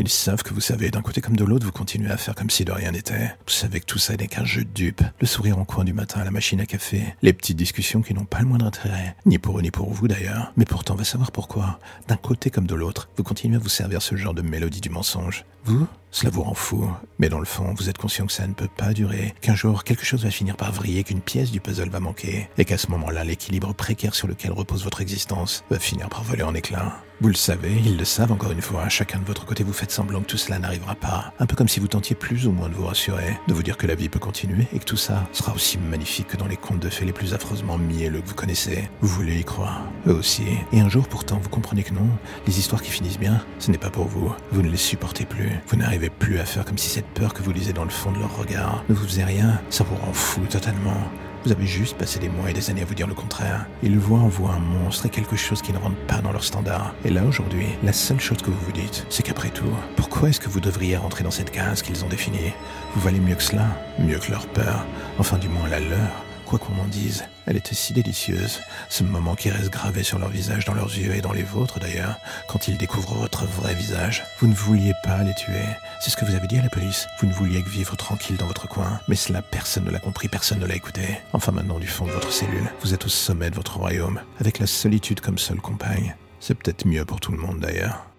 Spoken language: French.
Ils savent que vous savez, d'un côté comme de l'autre, vous continuez à faire comme si de rien n'était. Vous savez que tout ça n'est qu'un jeu de dupes. Le sourire en coin du matin à la machine à café. Les petites discussions qui n'ont pas le moindre intérêt. Ni pour eux ni pour vous d'ailleurs. Mais pourtant, on va savoir pourquoi. D'un côté comme de l'autre, vous continuez à vous servir ce genre de mélodie du mensonge. Vous cela vous rend fou. Mais dans le fond, vous êtes conscient que ça ne peut pas durer, qu'un jour quelque chose va finir par vriller, qu'une pièce du puzzle va manquer, et qu'à ce moment-là, l'équilibre précaire sur lequel repose votre existence va finir par voler en éclats. Vous le savez, ils le savent encore une fois, chacun de votre côté vous faites semblant que tout cela n'arrivera pas, un peu comme si vous tentiez plus ou moins de vous rassurer, de vous dire que la vie peut continuer et que tout ça sera aussi magnifique que dans les contes de fées les plus affreusement mielleux que vous connaissez. Vous voulez y croire, eux aussi, et un jour pourtant vous comprenez que non, les histoires qui finissent bien, ce n'est pas pour vous, vous ne les supportez plus, vous n'arrivez plus à faire comme si cette peur que vous lisez dans le fond de leur regard ne vous faisait rien, ça vous rend fou totalement. Vous avez juste passé des mois et des années à vous dire le contraire. Ils voient en vous un monstre et quelque chose qui ne rentre pas dans leur standard. Et là, aujourd'hui, la seule chose que vous vous dites, c'est qu'après tout, pourquoi est-ce que vous devriez rentrer dans cette case qu'ils ont définie? Vous valez mieux que cela, mieux que leur peur, enfin du moins la leur. Quoi qu'on en dise, elle était si délicieuse, ce moment qui reste gravé sur leur visage, dans leurs yeux et dans les vôtres d'ailleurs, quand ils découvrent votre vrai visage. Vous ne vouliez pas les tuer, c'est ce que vous avez dit à la police. Vous ne vouliez que vivre tranquille dans votre coin, mais cela personne ne l'a compris, personne ne l'a écouté. Enfin maintenant du fond de votre cellule, vous êtes au sommet de votre royaume, avec la solitude comme seule compagne. C'est peut-être mieux pour tout le monde d'ailleurs.